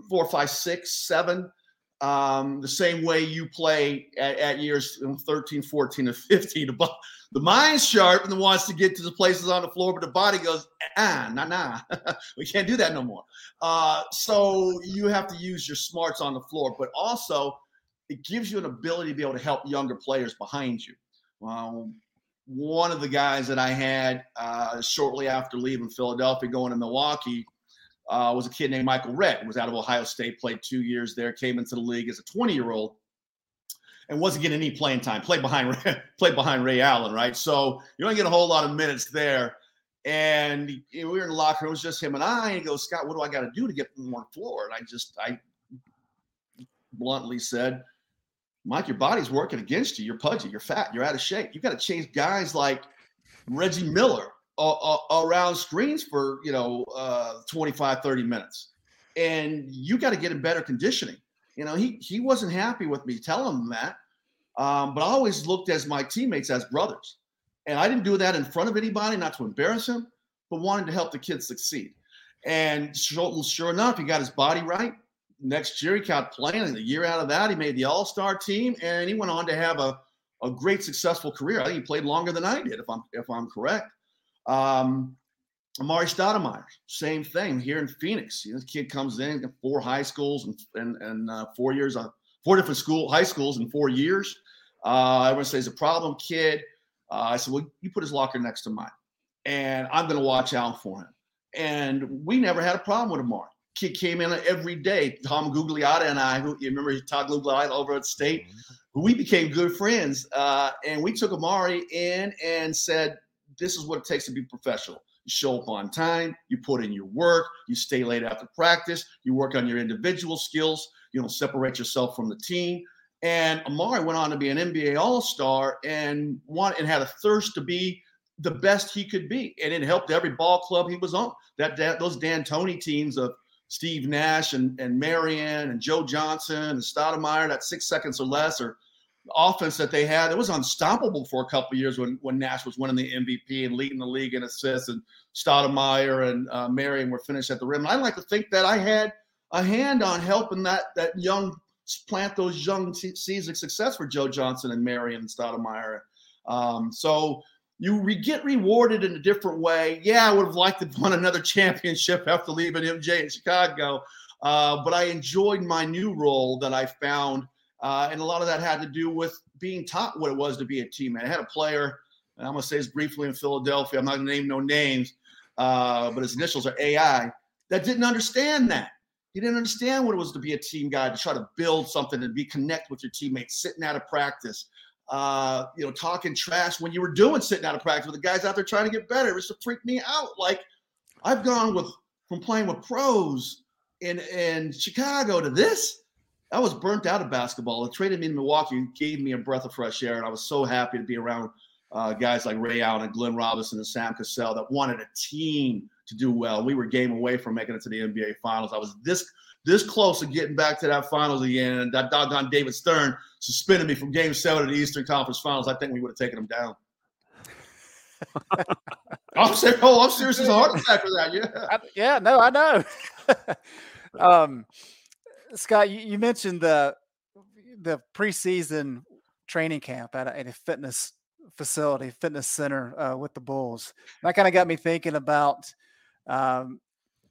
four, five, six, seven. Um, the same way you play at, at, years 13, 14, and 15. [laughs] The, the mind's sharp and wants to get to the places on the floor, but the body goes, ah, nah, nah. [laughs] we can't do that no more. Uh, so you have to use your smarts on the floor, but also it gives you an ability to be able to help younger players behind you. Um, one of the guys that I had uh, shortly after leaving Philadelphia, going to Milwaukee, uh, was a kid named Michael Redd. Was out of Ohio State, played two years there, came into the league as a 20 year old, and wasn't getting any playing time. Played behind [laughs] played behind Ray Allen, right? So you don't get a whole lot of minutes there. And we were in the locker room. It was just him and I. And he goes, Scott, what do I got to do to get more floor? And I just I bluntly said, Mike, your body's working against you. You're pudgy. You're fat. You're out of shape. You've got to change guys like Reggie Miller around screens for, you know, uh, 25, 30 minutes. And you got to get in better conditioning. You know, he, he wasn't happy with me telling him that. Um, but I always looked as my teammates as brothers. And I didn't do that in front of anybody, not to embarrass him, but wanted to help the kids succeed. And sure, sure enough, he got his body right next year he kept playing. The year out of that, he made the All Star team, and he went on to have a, a great successful career. I think he played longer than I did, if I'm if I'm correct. Um, Amar'e Stoudemire, same thing here in Phoenix. You know, this kid comes in four high schools and and, and uh, four years, uh, four different school high schools in four years. Uh, everyone says he's a problem kid. Uh, I said, well, you put his locker next to mine, and I'm going to watch out for him. And we never had a problem with Amar'e kid came in every day. Tom Gugliotta and I, who you remember Tom Gugliotta over at State, mm-hmm. we became good friends. Uh, and we took Amar'e in and said, this is what it takes to be professional. You show up on time, you put in your work, you stay late after practice, you work on your individual skills, you don't separate yourself from the team. And Amar'e went on to be an NBA All Star and want and had a thirst to be the best he could be, and it helped every ball club he was on. That, that those D'Antoni teams of Steve Nash and, and Marion and Joe Johnson and Stoudemire, that six seconds or less, or offense that they had, it was unstoppable for a couple years when when Nash was winning the MVP and leading the league in assists, and Stoudemire and uh, Marion were finished at the rim. And I like to think that I had a hand on helping that that young plant those young seeds of success for Joe Johnson and Marion and Stoudemire. Um, so you re- get rewarded in a different way. Yeah, I would have liked to won another championship after leaving MJ in Chicago, uh, but I enjoyed my new role that I found, uh, and a lot of that had to do with being taught what it was to be a teammate. I had a player, and I'm going to say this briefly in Philadelphia. I'm not going to name no names, uh, but his initials are AI. That didn't understand that. He didn't understand what it was to be a team guy, to try to build something and be connect with your teammates, sitting out of practice, uh, you know, talking trash when you were doing sitting out of practice with the guys out there trying to get better. It was to freak me out. Like I've gone with from playing with pros in in Chicago to this. I was burnt out of basketball. It traded me to Milwaukee, gave me a breath of fresh air, and I was so happy to be around uh, guys like Ray Allen and Glenn Robinson and Sam Cassell that wanted a team to do well. We were game away from making it to the NBA Finals. I was this this close to getting back to that finals again, and that doggone David Stern suspended me from Game Seven of the Eastern Conference Finals. I think we would have taken him down. [laughs] I'm serious. Oh, I'm serious. It's a heart attack for that. Yeah. I, yeah. No, I know. [laughs] um, Scott, you, you, mentioned the the preseason training camp at a, at a fitness facility, fitness center uh, with the Bulls. That kind of got me thinking about um,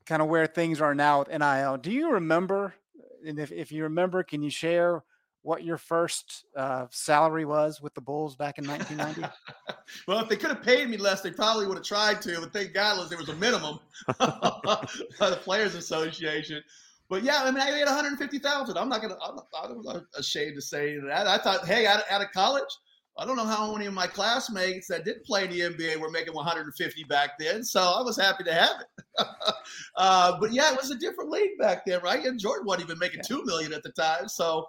kind of where things are now with NIL. Do you remember? And if, if you remember, can you share what your first uh, salary was with the Bulls back in 1990? [laughs] well, if they could have paid me less, they probably would have tried to. But thank God there was a minimum [laughs] by the Players Association. But yeah, I mean, I made 150,000. I'm not gonna. I'm, I'm not ashamed to say that. I thought, hey, out, out of college, I don't know how many of my classmates that didn't play in the NBA were making 150 back then, so I was happy to have it. [laughs] uh, but yeah, it was a different league back then, right? And Jordan wasn't even making two million at the time, so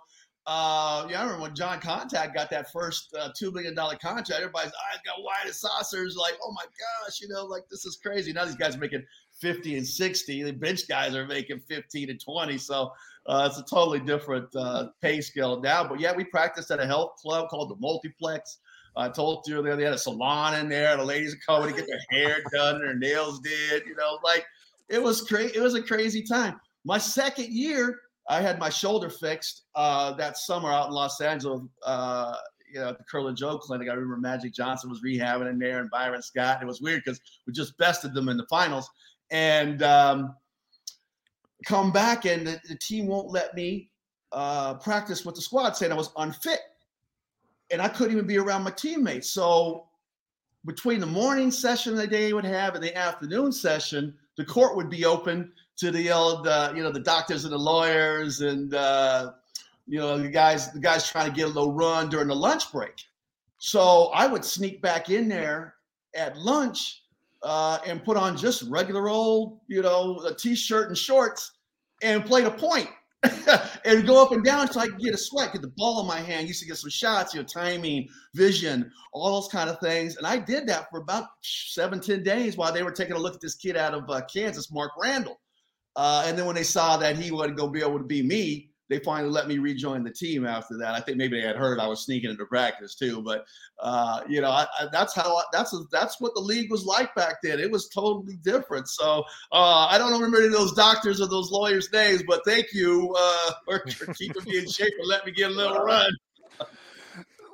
uh, yeah, I remember when John Contact got that first uh, two million dollar contract. Everybody's eyes got wide as saucers, like, oh my gosh, you know, like this is crazy. Now these guys are making 50 and 60. The bench guys are making 15 and 20. So uh, it's a totally different uh, pay scale now. But yeah, we practiced at a health club called the Multiplex. I told you they had a salon in there. The ladies would come to get their hair done, their nails did. You know, like it was crazy. It was a crazy time. My second year, I had my shoulder fixed uh, that summer out in Los Angeles. Uh, you know, at the Kerlan-Jobe Clinic. I remember Magic Johnson was rehabbing in there and Byron Scott. It was weird because we just bested them in the finals and um, come back, and the, the, team won't let me uh, practice with the squad, saying I was unfit, and I couldn't even be around my teammates. So between the morning session the day would have and the afternoon session, the court would be open to the old, uh, you know, the doctors and the lawyers and uh, you know the guys, the guys trying to get a little run during the lunch break. So I would sneak back in there at lunch uh, and put on just regular old, you know, a t-shirt and shorts and play the point [laughs] and go up and down so I could get a sweat, get the ball in my hand, used to get some shots, you know, timing, vision, all those kind of things. And I did that for about seven, ten days while they were taking a look at this kid out of uh, Kansas, Mark Randall. Uh, and then when they saw that he wasn't going to be able to be me, they finally let me rejoin the team after that. I think maybe they had heard I was sneaking into practice too, but uh, you know, I, I, that's how I, that's that's what the league was like back then. It was totally different. So uh, I don't remember any of those doctors or those lawyers' names, but thank you uh, [laughs] for, for keeping me in shape and letting me get a little run.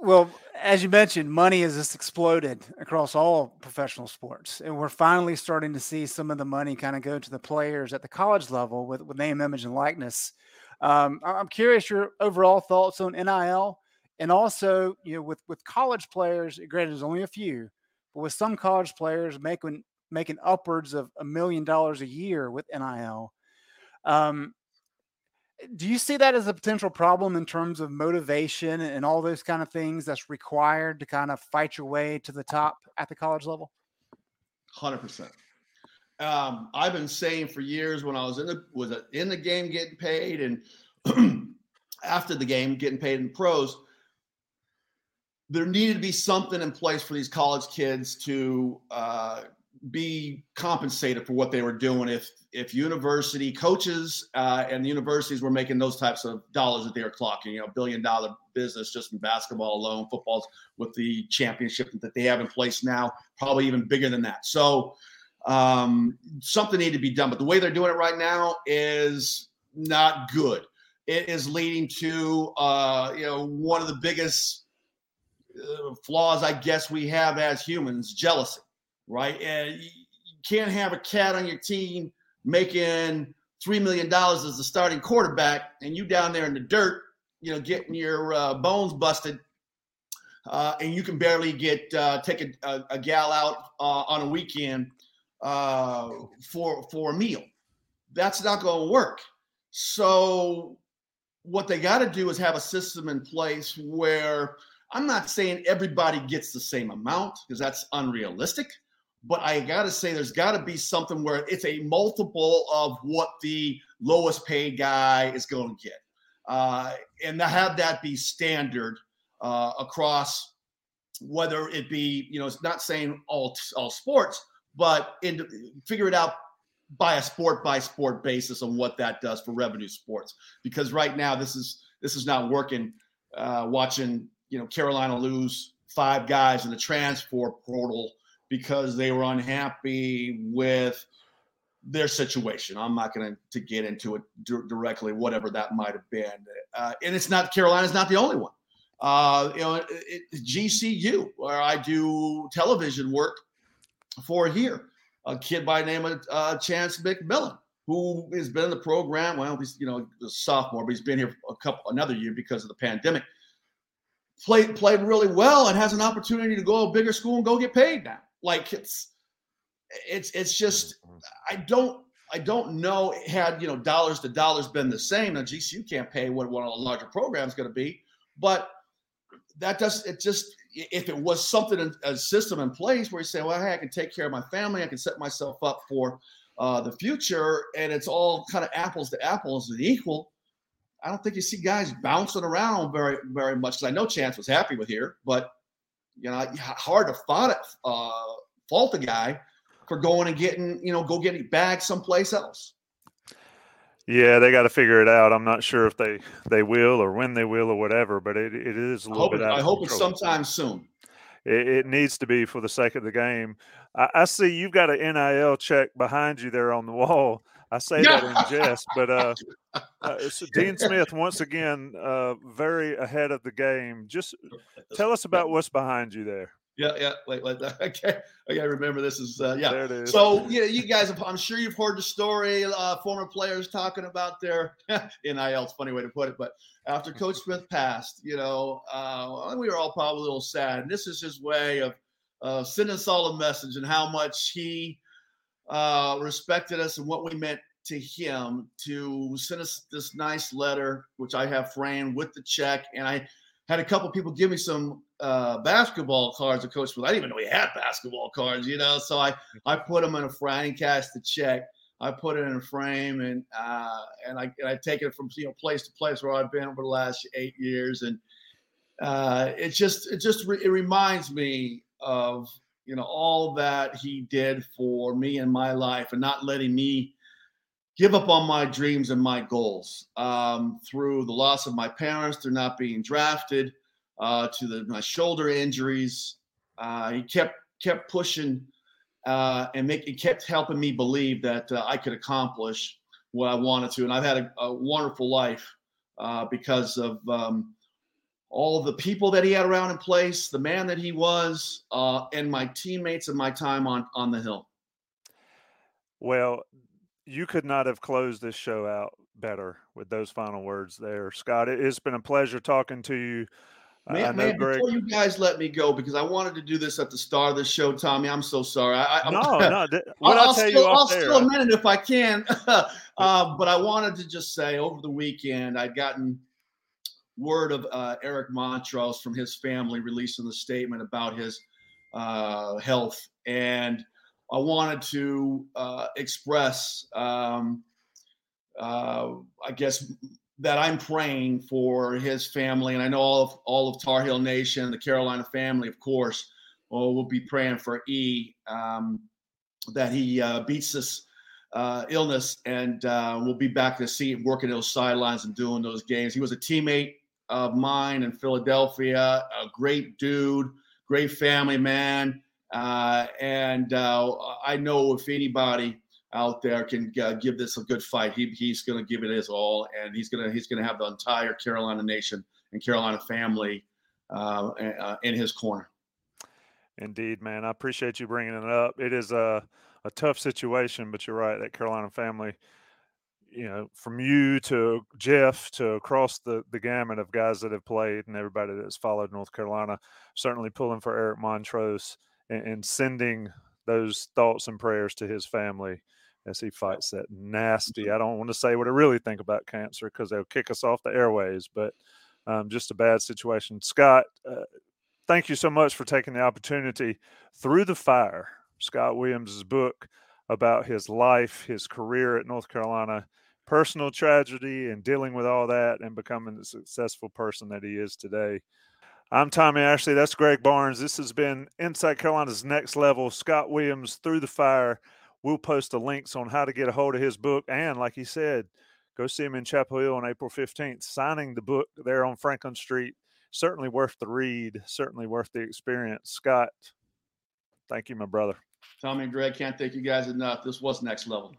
well, as you mentioned, money has just exploded across all professional sports, and we're finally starting to see some of the money kind of go to the players at the college level with, with name, image, and likeness um, I'm curious your overall thoughts on NIL, and also you know with with college players. Granted, there's only a few, but with some college players making making upwards of a million dollars a year with NIL. Um, do you see that as a potential problem in terms of motivation and all those kind of things that's required to kind of fight your way to the top at the college level? Hundred percent um, I've been saying for years when I was in the was in the game getting paid and [clears throat] after the game, getting paid in pros. There needed to be something in place for these college kids to uh, be compensated for what they were doing. If if university coaches uh, and the universities were making those types of dollars that they were clocking, you know, billion dollar business just in basketball alone, footballs with the championship that they have in place now, probably even bigger than that. So um, something needed to be done. But the way they're doing it right now is not good. It is leading to uh, you know one of the biggest uh, flaws I guess we have as humans: jealousy. Right, and you can't have a cat on your team making three million dollars as the starting quarterback, and you down there in the dirt, you know, getting your uh, bones busted, uh, and you can barely get uh, take a, a, a, gal out uh, on a weekend uh, for for a meal. That's not going to work. So what they got to do is have a system in place where I'm not saying everybody gets the same amount because that's unrealistic, but I got to say there's got to be something where it's a multiple of what the lowest paid guy is going to get, uh, and to have that be standard uh, across whether it be you know it's not saying all all sports, but in, figure it out by a sport by sport basis on what that does for revenue sports. Because right now this is this is not working. Uh, watching you know Carolina lose five guys in the transfer portal because they were unhappy with their situation. I'm not going to get into it d- directly, whatever that might have been. Uh, and it's not Carolina's not the only one. Uh, you know, it, it, GCU, where I do television work for here a kid by name of uh, Chance McMillan, who has been in the program. Well, he's you know a sophomore, but he's been here a couple another year because of the pandemic. Played played really well and has an opportunity to go to a bigger school and go get paid now. Like it's it's it's just I don't I don't know had you know dollars to dollars been the same. Now GCU can't pay what one of the larger programs going to be, but that does it just if it was something a system in place where you say, well, hey, I can take care of my family, I can set myself up for uh, the future, and it's all kind of apples to apples and equal. I don't think you see guys bouncing around very, very much. Because I know Chance was happy with here, but you know, hard to fault, uh, fault a guy for going and getting, you know, go getting bags someplace else. Yeah, they got to figure it out. I'm not sure if they they will or when they will or whatever, but it, it is a little I bit. It, I hope control. it's sometime soon. It, it, needs to be for the sake of the game. I, I, see you've got an NIL check behind you there on the wall. I say that in [laughs] jest, but uh, uh, Dean Smith once again uh, very ahead of the game. Just tell us about what's behind you there. Yeah, yeah. Wait, wait. [laughs] Okay, okay. Remember, this is uh, yeah. There it is. So yeah, you guys, have, I'm sure you've heard the story. Uh, former players talking about their [laughs] NIL. It's funny way to put it, but after Coach Smith passed, you know, uh, we were all probably a little sad. And this is his way of uh, sending us all a message and how much he uh, respected us and what we meant to him to send us this nice letter, which I have framed with the check, and I had a couple people give me some uh, basketball cards of Coach Smith. I didn't even know he had basketball cards, you know. So I I put them in a frame cast the check. I put it in a frame and uh, and I and I take it from you know place to place where I've been over the last eight years, and uh, it just it just re- it reminds me of you know all that he did for me in my life and not letting me give up on my dreams and my goals um, through the loss of my parents, through not being drafted, uh, to the, my shoulder injuries. Uh, he kept kept pushing uh, and make, he kept helping me believe that uh, I could accomplish what I wanted to. And I've had a, a wonderful life uh, because of um, all of the people that he had around in place, the man that he was, uh, and my teammates and my time on on the hill. Well, you could not have closed this show out better with those final words there, Scott. It's been a pleasure talking to you. Man, man Greg... before you guys let me go, because I wanted to do this at the start of the show, Tommy. I'm so sorry. I, no, [laughs] no. I'll, I'll, still, I'll still a minute if I can. [laughs] uh, but I wanted to just say over the weekend, I'd gotten word of uh, Eric Montross from his family releasing the statement about his uh, health. And I wanted to uh, express, um, uh, I guess, that I'm praying for his family, and I know all of all of Tar Heel Nation, the Carolina family, of course, well, we'll be praying for E um, that he uh, beats this uh, illness and uh, we'll be back to see him working those sidelines and doing those games. He was a teammate of mine in Philadelphia, a great dude, great family man, uh, and uh, I know if anybody out there can uh, give this a good fight. He, he's going to give it his all, and he's going to he's going to have the entire Carolina nation and Carolina family uh, uh, in his corner. Indeed, man. I appreciate you bringing it up. It is a a tough situation, but you're right. That Carolina family, you know, from you to Jeff to across the the gamut of guys that have played and everybody that's followed North Carolina, certainly pulling for Eric Montross and, and sending those thoughts and prayers to his family as he fights that nasty. I don't want to say what I really think about cancer because they'll kick us off the airways, but um, just a bad situation. Scott, uh, thank you so much for taking the opportunity through the fire. Scott Williams' book about his life, his career at North Carolina, personal tragedy, and dealing with all that and becoming the successful person that he is today. I'm Tommy Ashley. That's Greg Barnes. This has been Inside Carolina's Next Level. Scott Williams through the fire. We'll post the links on how to get a hold of his book. And like he said, go see him in Chapel Hill on April 15th, signing the book there on Franklin Street. Certainly worth the read, certainly worth the experience. Scott, thank you, my brother. Tommy and Greg, can't thank you guys enough. This was next level.